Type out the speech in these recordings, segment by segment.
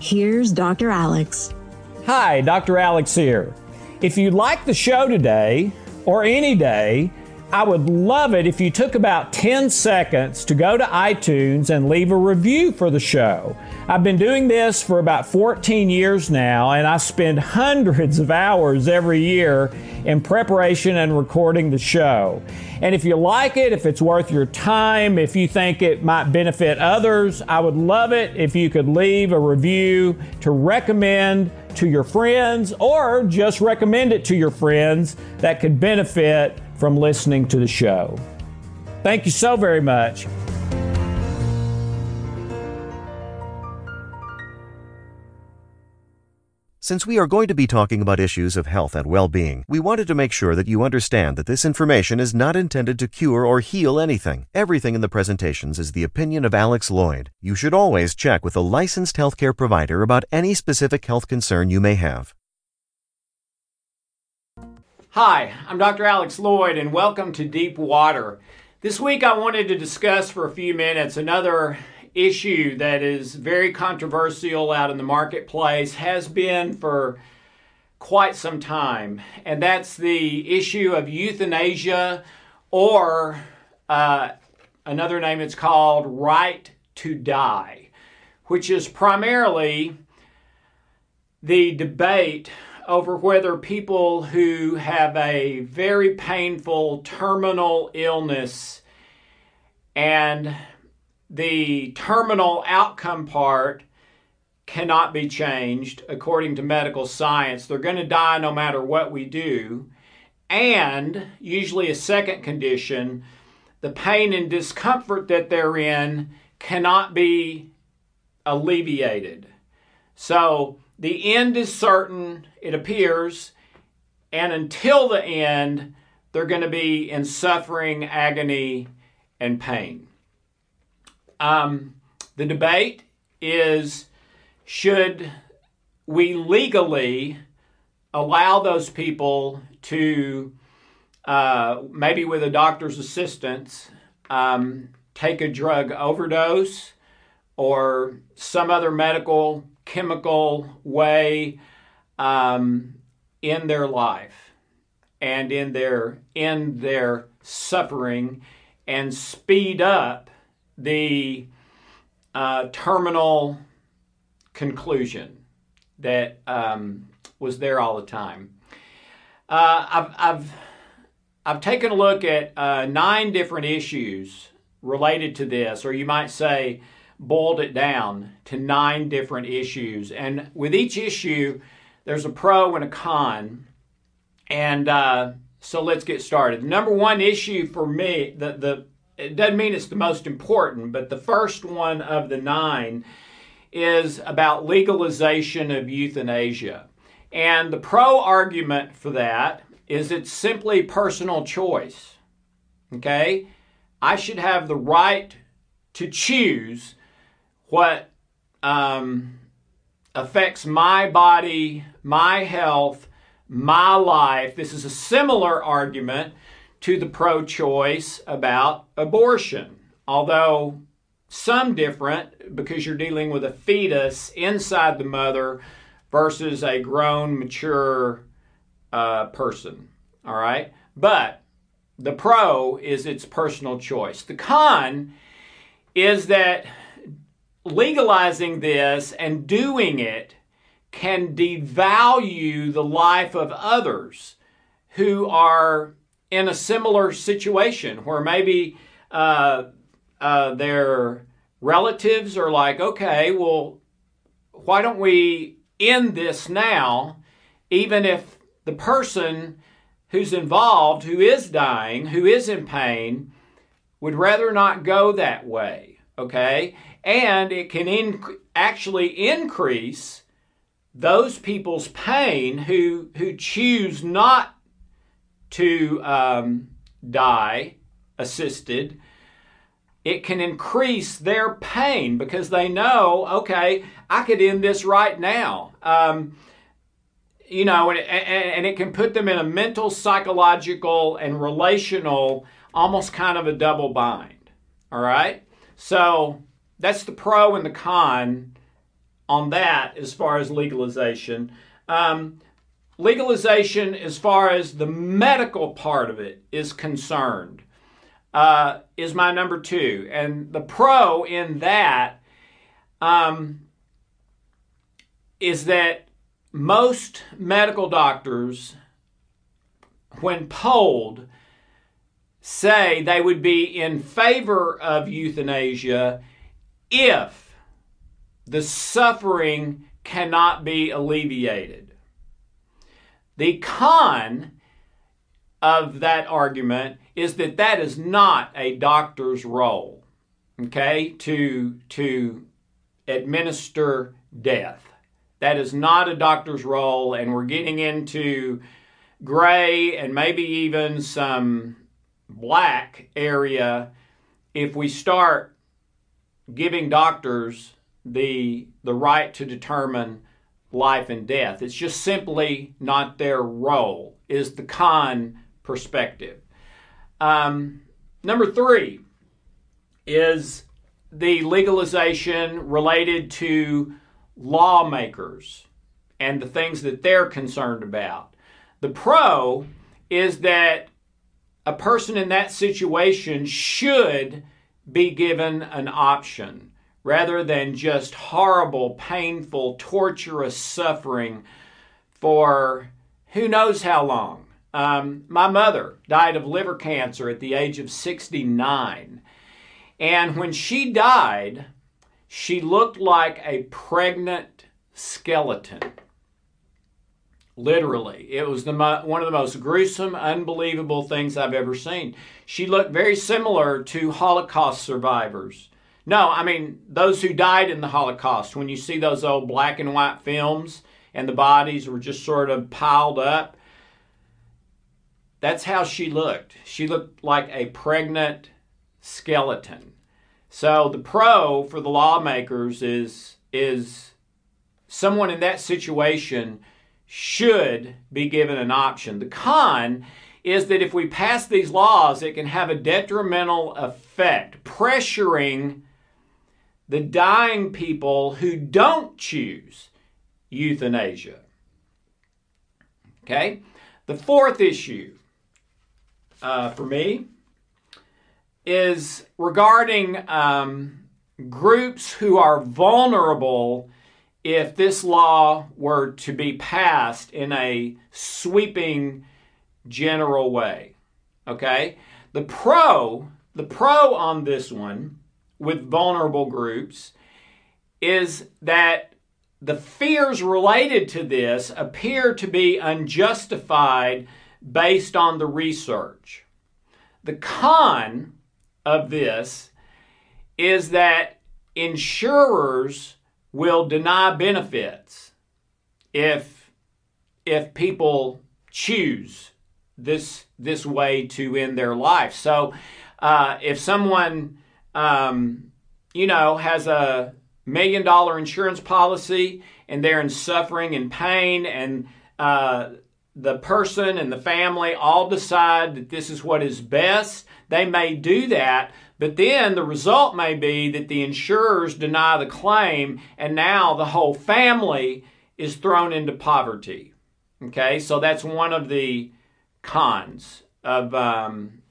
Here's Dr. Alex. Hi, Dr. Alex here. If you like the show today, or any day, I would love it if you took about 10 seconds to go to iTunes and leave a review for the show. I've been doing this for about 14 years now, and I spend hundreds of hours every year in preparation and recording the show. And if you like it, if it's worth your time, if you think it might benefit others, I would love it if you could leave a review to recommend to your friends or just recommend it to your friends that could benefit from listening to the show. Thank you so very much. Since we are going to be talking about issues of health and well being, we wanted to make sure that you understand that this information is not intended to cure or heal anything. Everything in the presentations is the opinion of Alex Lloyd. You should always check with a licensed healthcare provider about any specific health concern you may have. Hi, I'm Dr. Alex Lloyd, and welcome to Deep Water. This week I wanted to discuss for a few minutes another issue that is very controversial out in the marketplace, has been for quite some time, and that's the issue of euthanasia, or uh, another name it's called right to die, which is primarily the debate over whether people who have a very painful terminal illness and the terminal outcome part cannot be changed according to medical science. They're going to die no matter what we do. And usually, a second condition, the pain and discomfort that they're in cannot be alleviated. So, the end is certain, it appears, and until the end, they're going to be in suffering, agony, and pain. Um, the debate is should we legally allow those people to, uh, maybe with a doctor's assistance, um, take a drug overdose or some other medical chemical way um, in their life and in their in their suffering and speed up the uh, terminal conclusion that um, was there all the time. Uh, I've, I've, I've taken a look at uh, nine different issues related to this, or you might say, boiled it down to nine different issues. And with each issue, there's a pro and a con. And uh, so let's get started. Number one issue for me, the, the it doesn't mean it's the most important, but the first one of the nine is about legalization of euthanasia. And the pro argument for that is it's simply personal choice. Okay? I should have the right to choose what um, affects my body, my health, my life. This is a similar argument to the pro choice about abortion, although some different because you're dealing with a fetus inside the mother versus a grown, mature uh, person. All right? But the pro is its personal choice. The con is that legalizing this and doing it can devalue the life of others who are in a similar situation where maybe uh, uh, their relatives are like, okay, well, why don't we end this now, even if the person who's involved, who is dying, who is in pain, would rather not go that way, okay? And it can in, actually increase those people's pain who who choose not to um, die assisted. It can increase their pain because they know, okay, I could end this right now. Um, you know, and, and, and it can put them in a mental, psychological, and relational, almost kind of a double bind. All right? So that's the pro and the con on that as far as legalization. Um, legalization, as far as the medical part of it is concerned, uh, is my number two. And the pro in that um, is that most medical doctors, when polled, say they would be in favor of euthanasia if the suffering cannot be alleviated. The con of that argument is that that is not a doctor's role, okay, to, to administer death. That is not a doctor's role, and we're getting into gray and maybe even some black area if we start giving doctors the the right to determine life and death. It's just simply not their role. Is the con perspective. Um, number three is the legalization related to lawmakers and the things that they're concerned about. The pro is that a person in that situation should be given an option rather than just horrible, painful, torturous suffering for who knows how long. Um, my mother died of liver cancer at the age of 69. And when she died, she looked like a pregnant skeleton. Literally. It was the one of the most gruesome, unbelievable things I've ever seen. She looked very similar to Holocaust survivors. No, I mean, those who died in the Holocaust. When you see those old black and white films and the bodies were just sort of piled up, that's how she looked. She looked like a pregnant skeleton. So the pro for the lawmakers is is someone in that situation should be given an option. The con is that if we pass these laws, it can have a detrimental effect, pressuring the dying people who don't choose euthanasia. Okay? The fourth issue uh, for me is regarding um, groups who are vulnerable if this law were to be passed in a sweeping general way. Okay? The pro, the pro on this one with vulnerable groups is that the fears related to this appear to be unjustified based on the research. The con of this is that insurers will deny benefits if if people choose this this way to end their life. So uh, if someone um, you know has a million dollar insurance policy and they're in suffering and pain and uh, the person and the family all decide that this is what is best they may do that, but then the result may be that the insurers deny the claim, and now the whole family is thrown into poverty. Okay, so that's one of the cons of um,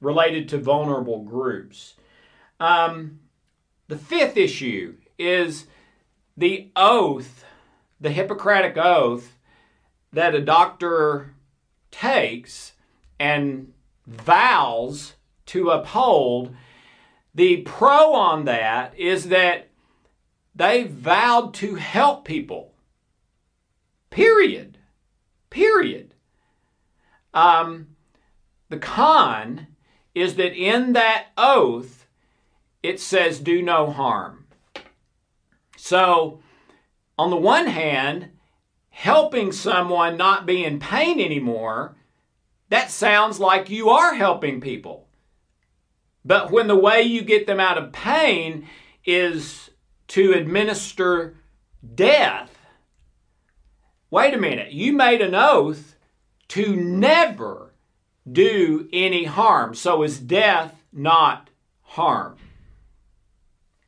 related to vulnerable groups. Um, the fifth issue is the oath, the Hippocratic oath that a doctor takes and vows to uphold. The pro on that is that they vowed to help people. Period. Period. Um, the con is that in that oath, it says do no harm. So, on the one hand, helping someone not be in pain anymore, that sounds like you are helping people. But when the way you get them out of pain is to administer death, wait a minute, you made an oath to never do any harm. So is death not harm?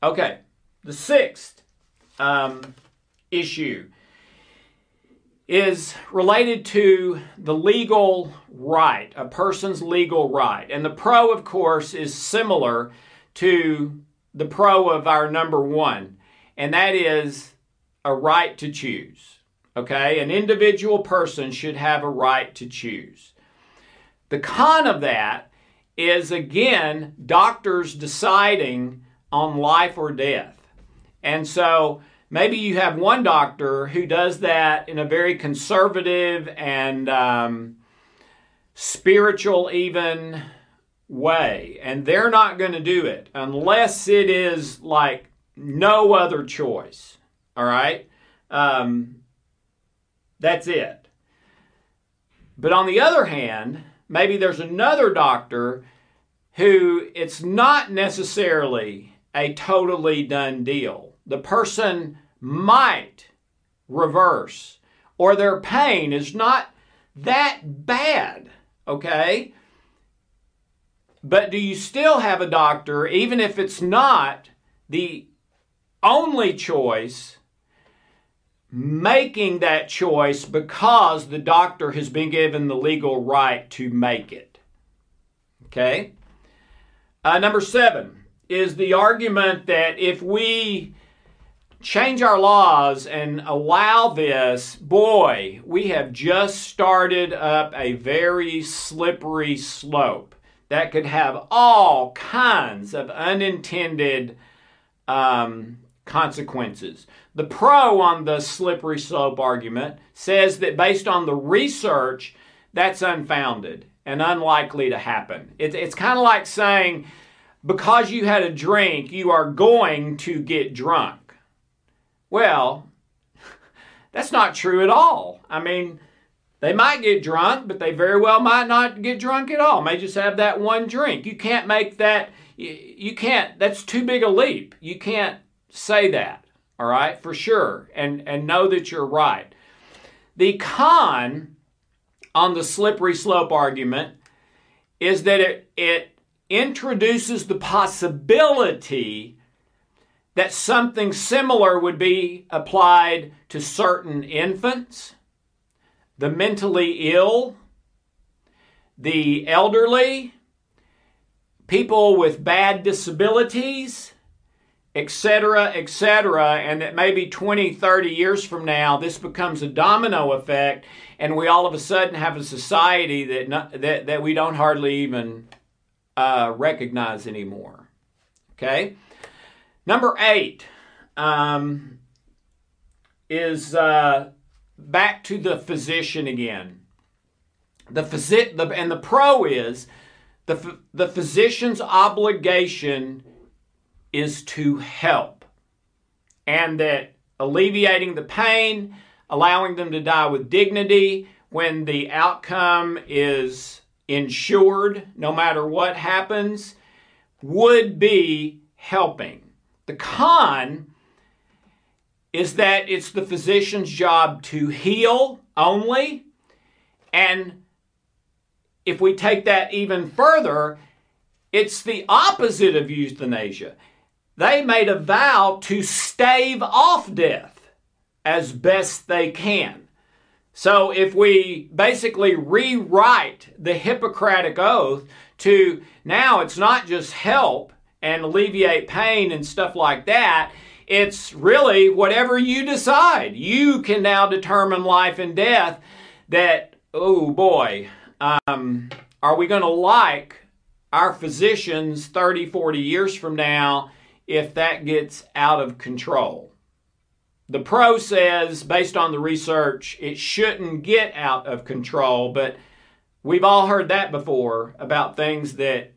Okay, the sixth um, issue is related to the legal right, a person's legal right. And the pro, of course, is similar to the pro of our number one, and that is a right to choose. Okay? An individual person should have a right to choose. The con of that is, again, doctors deciding on life or death. And so, maybe you have one doctor who does that in a very conservative and um, spiritual, even way, and they're not going to do it unless it is like no other choice. All right? Um, that's it. But on the other hand, maybe there's another doctor who it's not necessarily a totally done deal the person might reverse or their pain is not that bad, okay? But do you still have a doctor, even if it's not the only choice, making that choice because the doctor has been given the legal right to make it? Okay? Uh, number seven is the argument that if we change our laws and allow this, boy, we have just started up a very slippery slope that could have all kinds of unintended um, consequences. The pro on the slippery slope argument says that based on the research, that's unfounded and unlikely to happen. It, it's kind of like saying, because you had a drink, you are going to get drunk. Well, that's not true at all. I mean, they might get drunk, but they very well might not get drunk at all. May just have that one drink. You can't make that, you can't, that's too big a leap. You can't say that, all right, for sure, and, and know that you're right. The con on the slippery slope argument is that it, it introduces the possibility that something similar would be applied to certain infants, the mentally ill, the elderly, people with bad disabilities, etc., etc., and that maybe 20, 30 years from now, this becomes a domino effect, and we all of a sudden have a society that, not, that, that we don't hardly even uh, recognize anymore. Okay? Number eight um, is uh, back to the physician again. The physi- the, and the pro is the, the physician's obligation is to help, and that alleviating the pain, allowing them to die with dignity when the outcome is insured, no matter what happens, would be helping. The con is that it's the physician's job to heal only. And if we take that even further, it's the opposite of euthanasia. They made a vow to stave off death as best they can. So if we basically rewrite the Hippocratic Oath to now it's not just help, and alleviate pain and stuff like that. It's really whatever you decide. You can now determine life and death that, oh boy, um, are we going to like our physicians 30, 40 years from now if that gets out of control? The pro says, based on the research, it shouldn't get out of control, but we've all heard that before about things that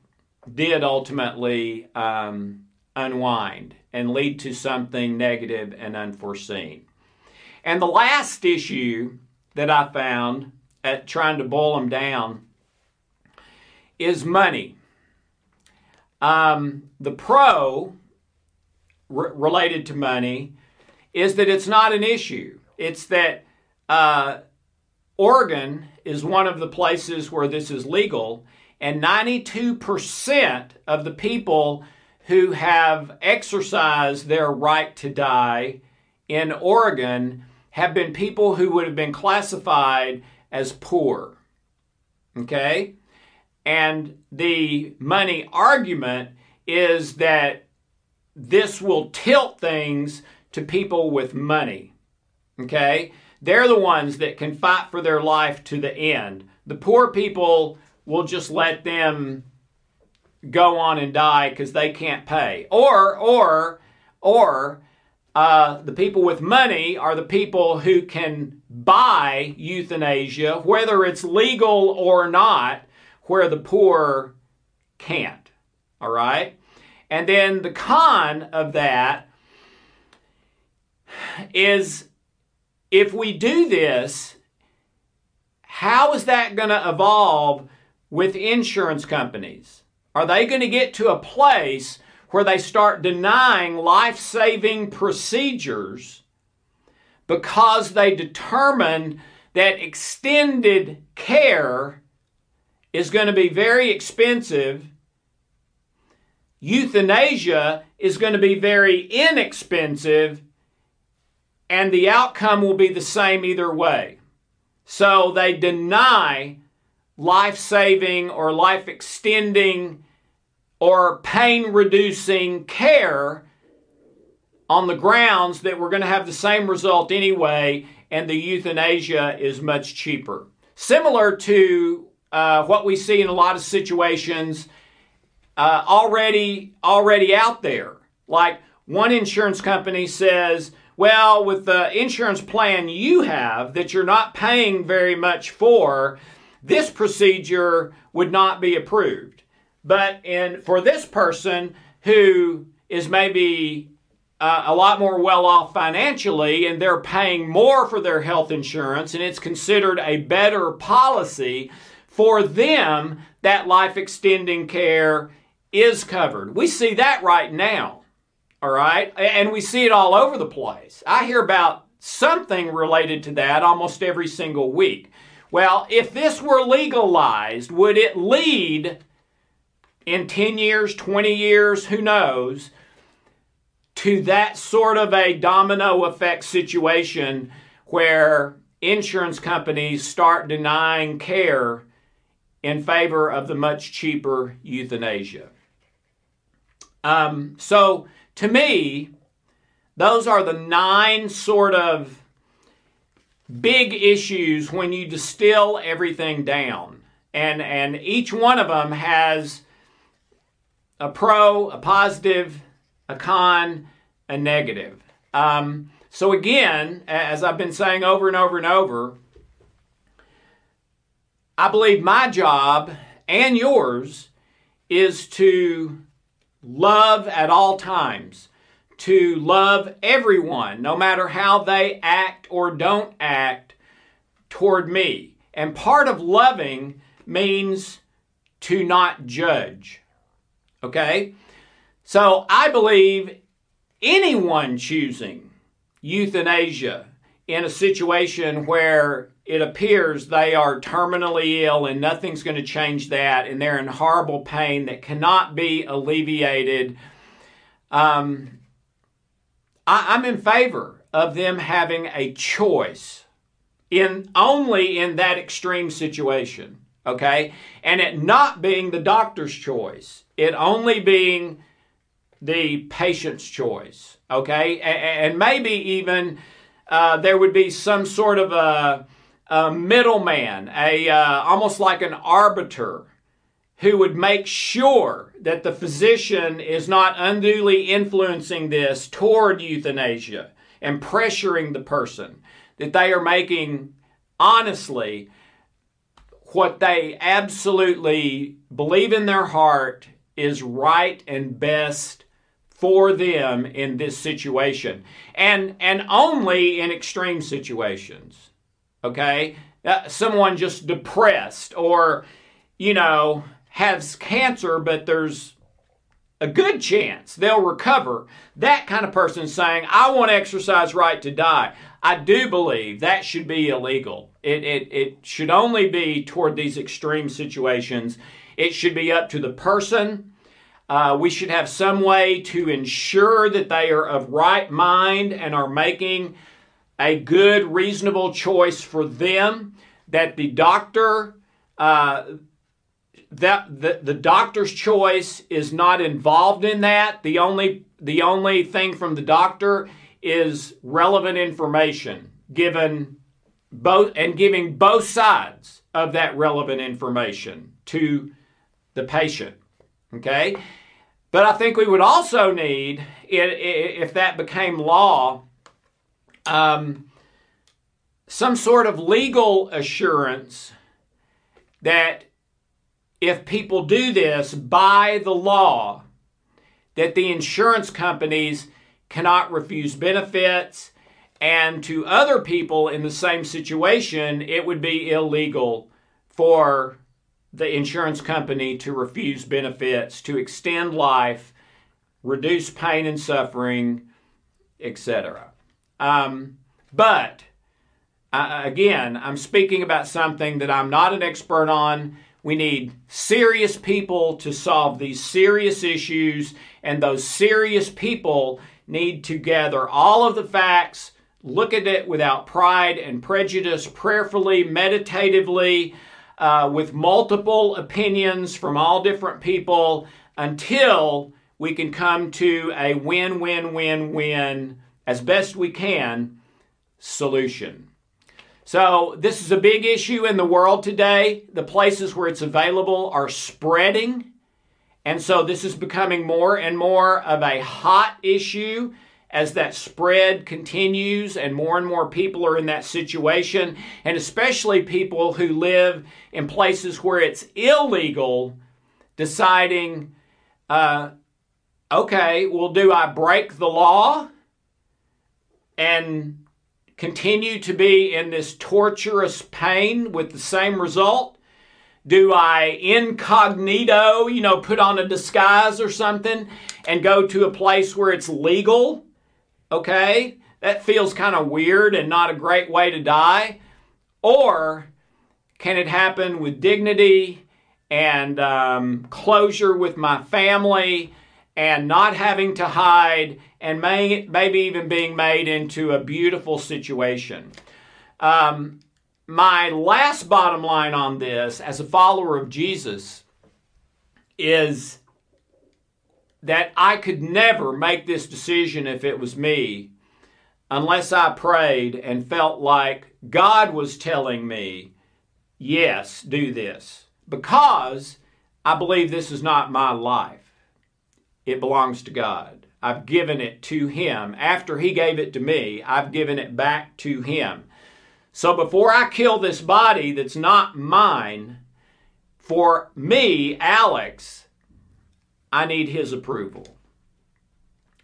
did ultimately um, unwind. and lead to something negative and unforeseen. And the last issue that I found at trying to boil them down is money. Um, the pro r- related to money is that it's not an issue. It's that uh, Oregon is one of the places where this is legal, and 92% of the people who have exercised their right to die in Oregon have been people who would have been classified as poor. Okay? And the money argument is that this will tilt things to people with money. Okay? They're the ones that can fight for their life to the end. The poor people will just let them go on and die because they can't pay. Or, or, or, uh, the people with money are the people who can buy euthanasia, whether it's legal or not, where the poor can't. All right? And then the con of that is if we do this, how is that going to evolve with insurance companies? Are they going to get to a place where they start denying life saving procedures because they determine that extended care is going to be very expensive? Euthanasia is going to be very inexpensive and the outcome will be the same either way. So they deny life saving or life extending or pain reducing care on the grounds that we're going to have the same result anyway, and the euthanasia is much cheaper. Similar to uh, what we see in a lot of situations uh, already already out there. Like one insurance company says, well, with the insurance plan you have that you're not paying very much for, this procedure would not be approved. But in, for this person who is maybe uh, a lot more well off financially and they're paying more for their health insurance and it's considered a better policy, for them, that life extending care is covered. We see that right now. All right. And we see it all over the place. I hear about something related to that almost every single week. Well, if this were legalized, would it lead in 10 years, 20 years, who knows, to that sort of a domino effect situation where insurance companies start denying care in favor of the much cheaper euthanasia? Um, so, to me, those are the nine sort of big issues when you distill everything down. And, and each one of them has a pro, a positive, a con, a negative. Um, so, again, as I've been saying over and over and over, I believe my job and yours is to love at all times, to love everyone, no matter how they act or don't act toward me. And part of loving means to not judge. Okay? So I believe anyone choosing euthanasia in a situation where it appears they are terminally ill and nothing's going to change that, and they're in horrible pain that cannot be alleviated. Um, I, I'm in favor of them having a choice in only in that extreme situation, okay, and it not being the doctor's choice, it only being the patient's choice, okay, and, and maybe even uh, there would be some sort of a a middleman, a uh, almost like an arbiter who would make sure that the physician is not unduly influencing this toward euthanasia and pressuring the person, that they are making honestly what they absolutely believe in their heart is right and best for them in this situation and and only in extreme situations okay? Uh, someone just depressed or you know has cancer but there's a good chance they'll recover. That kind of person saying i want exercise right to die. I do believe that should be illegal. It, it, it should only be toward these extreme situations. It should be up to the person. Uh, we should have some way to ensure that they are of right mind and are making a good, reasonable choice for them. That the doctor, uh, that the, the doctor's choice is not involved in that. The only the only thing from the doctor is relevant information given both and giving both sides of that relevant information to the patient. Okay? But I think we would also need, if that became law, um, some sort of legal assurance that if people do this by the law, that the insurance companies cannot refuse benefits, and to other people in the same situation, it would be illegal for the insurance company to refuse benefits, to extend life, reduce pain and suffering, etc. Um, but uh, again, I'm speaking about something that I'm not an expert on. We need serious people to solve these serious issues, and those serious people need to gather all of the facts, look at it without pride and prejudice, prayerfully, meditatively, uh, with multiple opinions from all different people until we can come to a win win win win as best we can solution. So, this is a big issue in the world today. The places where it's available are spreading. And so, this is becoming more and more of a hot issue as that spread continues and more and more people are in that situation, and especially people who live in places where it's illegal, deciding, uh, okay, well, do I break the law and continue to be in this torturous pain with the same result? Do I incognito, you know, put on a disguise or something and go to a place where it's legal okay? That feels kind of weird and not a great way to die. Or can it happen with dignity and um, closure with my family and not having to hide and may, maybe even being made into a beautiful situation? Um, my last bottom line on this as a follower of Jesus is that I could never make this decision if it was me unless I prayed and felt like God was telling me, yes, do this. Because I believe this is not my life, it belongs to God. I've given it to Him. After He gave it to me, I've given it back to Him. So before I kill this body that's not mine, for me, Alex, I need his approval.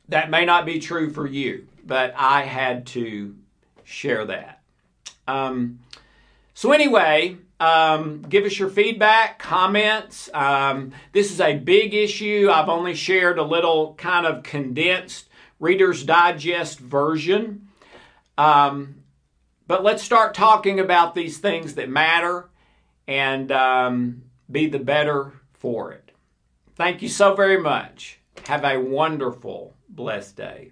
That may not be true for you, but I had to share that. Um, so, anyway, um, give us your feedback, comments. Um, this is a big issue. I've only shared a little kind of condensed Reader's Digest version. Um, but let's start talking about these things that matter and um, be the better for it. Thank you so very much. Have a wonderful, blessed day.